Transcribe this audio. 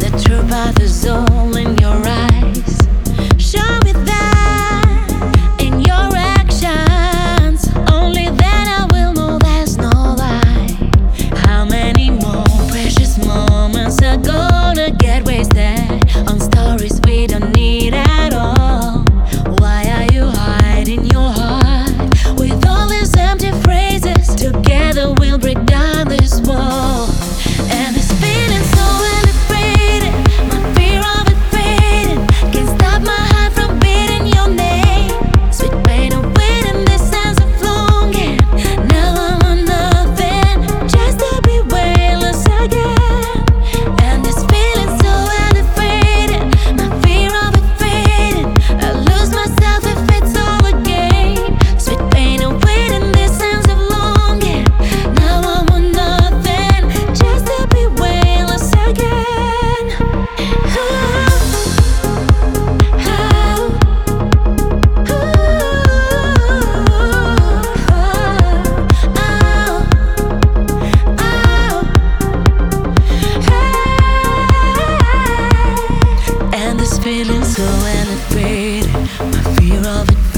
the truth is all in your eyes. feeling so elevated. My fear of it.